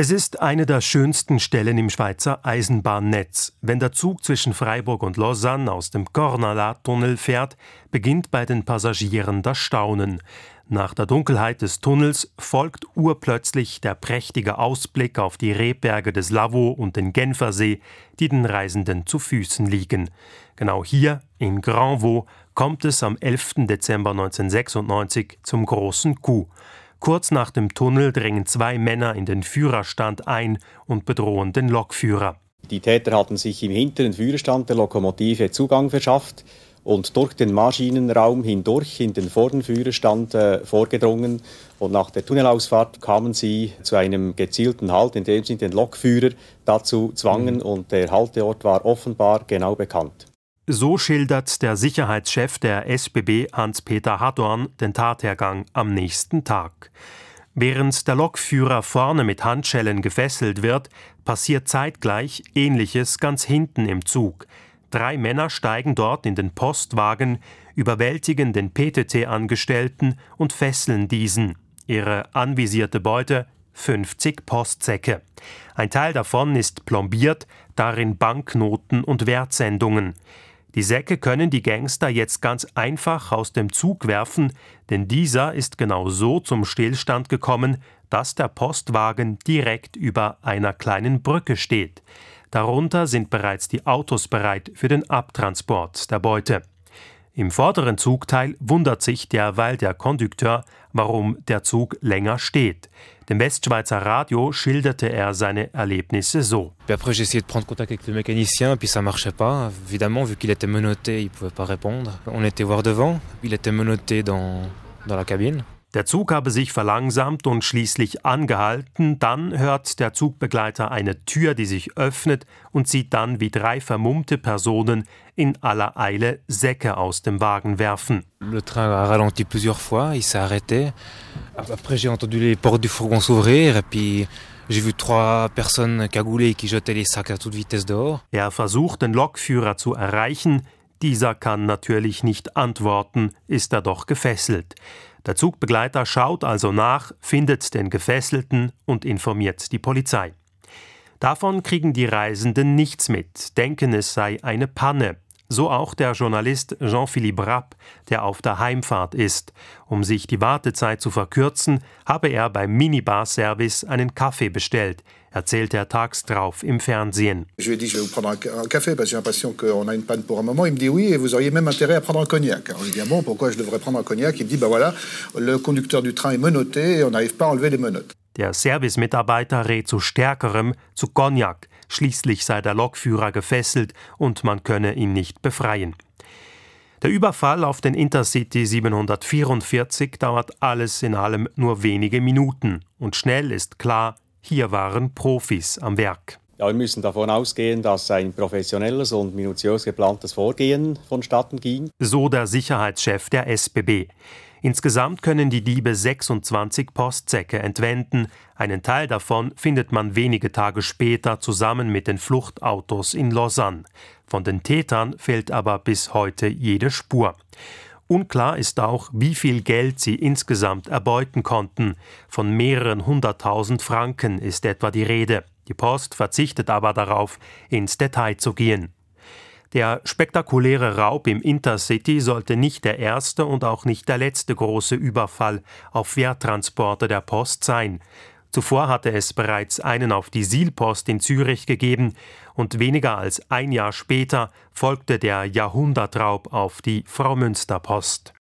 Es ist eine der schönsten Stellen im Schweizer Eisenbahnnetz. Wenn der Zug zwischen Freiburg und Lausanne aus dem Cornala-Tunnel fährt, beginnt bei den Passagieren das Staunen. Nach der Dunkelheit des Tunnels folgt urplötzlich der prächtige Ausblick auf die Rehberge des Lavaux und den Genfersee, die den Reisenden zu Füßen liegen. Genau hier, in Grandvaux, kommt es am 11. Dezember 1996 zum großen Coup. Kurz nach dem Tunnel drängen zwei Männer in den Führerstand ein und bedrohen den Lokführer. Die Täter hatten sich im hinteren Führerstand der Lokomotive Zugang verschafft und durch den Maschinenraum hindurch in den vorderen Führerstand äh, vorgedrungen. Und nach der Tunnelausfahrt kamen sie zu einem gezielten Halt, in dem sie den Lokführer dazu zwangen. Mhm. Und der Halteort war offenbar genau bekannt. So schildert der Sicherheitschef der SBB Hans-Peter Hadorn den Tathergang am nächsten Tag. Während der Lokführer vorne mit Handschellen gefesselt wird, passiert zeitgleich Ähnliches ganz hinten im Zug. Drei Männer steigen dort in den Postwagen, überwältigen den PTT-Angestellten und fesseln diesen. Ihre anvisierte Beute 50 Postsäcke. Ein Teil davon ist plombiert, darin Banknoten und Wertsendungen. Die Säcke können die Gangster jetzt ganz einfach aus dem Zug werfen, denn dieser ist genau so zum Stillstand gekommen, dass der Postwagen direkt über einer kleinen Brücke steht. Darunter sind bereits die Autos bereit für den Abtransport der Beute. Im vorderen Zugteil wundert sich derweil der Kondukteur, warum der Zug länger steht. Dem Westschweizer Radio schilderte er seine Erlebnisse so. après j'ai essayé de prendre contact avec le mécanicien, puis ça marchait pas. Évidemment, vu qu'il était menotté, il pouvait pas répondre. On était voir devant, il était menotté dans, dans la cabine. Der Zug habe sich verlangsamt und schließlich angehalten. Dann hört der Zugbegleiter eine Tür, die sich öffnet und sieht dann, wie drei vermummte Personen in aller Eile Säcke aus dem Wagen werfen. Le train a ralenti plusieurs fois, il s'est arrêté. Après j'ai entendu les portes du fourgon s'ouvrir et puis J'ai vu trois personnes cagoulées qui jetaient les sacs à toute vitesse dehors. Er versucht, den Lokführer zu erreichen. Dieser kann natürlich nicht antworten, ist er doch gefesselt. Der Zugbegleiter schaut also nach, findet den Gefesselten und informiert die Polizei. Davon kriegen die Reisenden nichts mit, denken es sei eine Panne. So auch der Journalist Jean-Philippe Rapp, der auf der Heimfahrt ist. Um sich die Wartezeit zu verkürzen, habe er beim Minibar-Service einen Kaffee bestellt, erzählt er tags drauf im Fernsehen. Je lui ai dit, je vais vous prendre un café parce que j'ai l'impression qu'on a une panne pour un moment. Il me dit oui, et vous auriez même intérêt à prendre un cognac. Alors je dis, ah bon, pourquoi je devrais prendre un cognac Il me dit, bah voilà, le conducteur du train est menotté et on n'arrive pas à enlever les menottes. Der Servicemitarbeiter rät zu stärkerem, zu Cognac. Schließlich sei der Lokführer gefesselt und man könne ihn nicht befreien. Der Überfall auf den Intercity 744 dauert alles in allem nur wenige Minuten und schnell ist klar, hier waren Profis am Werk. Ja, wir müssen davon ausgehen, dass ein professionelles und minutiös geplantes Vorgehen vonstatten ging. So der Sicherheitschef der SBB. Insgesamt können die Diebe 26 Postsäcke entwenden. Einen Teil davon findet man wenige Tage später zusammen mit den Fluchtautos in Lausanne. Von den Tätern fehlt aber bis heute jede Spur. Unklar ist auch, wie viel Geld sie insgesamt erbeuten konnten. Von mehreren hunderttausend Franken ist etwa die Rede. Die Post verzichtet aber darauf, ins Detail zu gehen. Der spektakuläre Raub im Intercity sollte nicht der erste und auch nicht der letzte große Überfall auf Werttransporter der Post sein. Zuvor hatte es bereits einen auf die Sielpost in Zürich gegeben und weniger als ein Jahr später folgte der Jahrhundertraub auf die Frau Münster Post.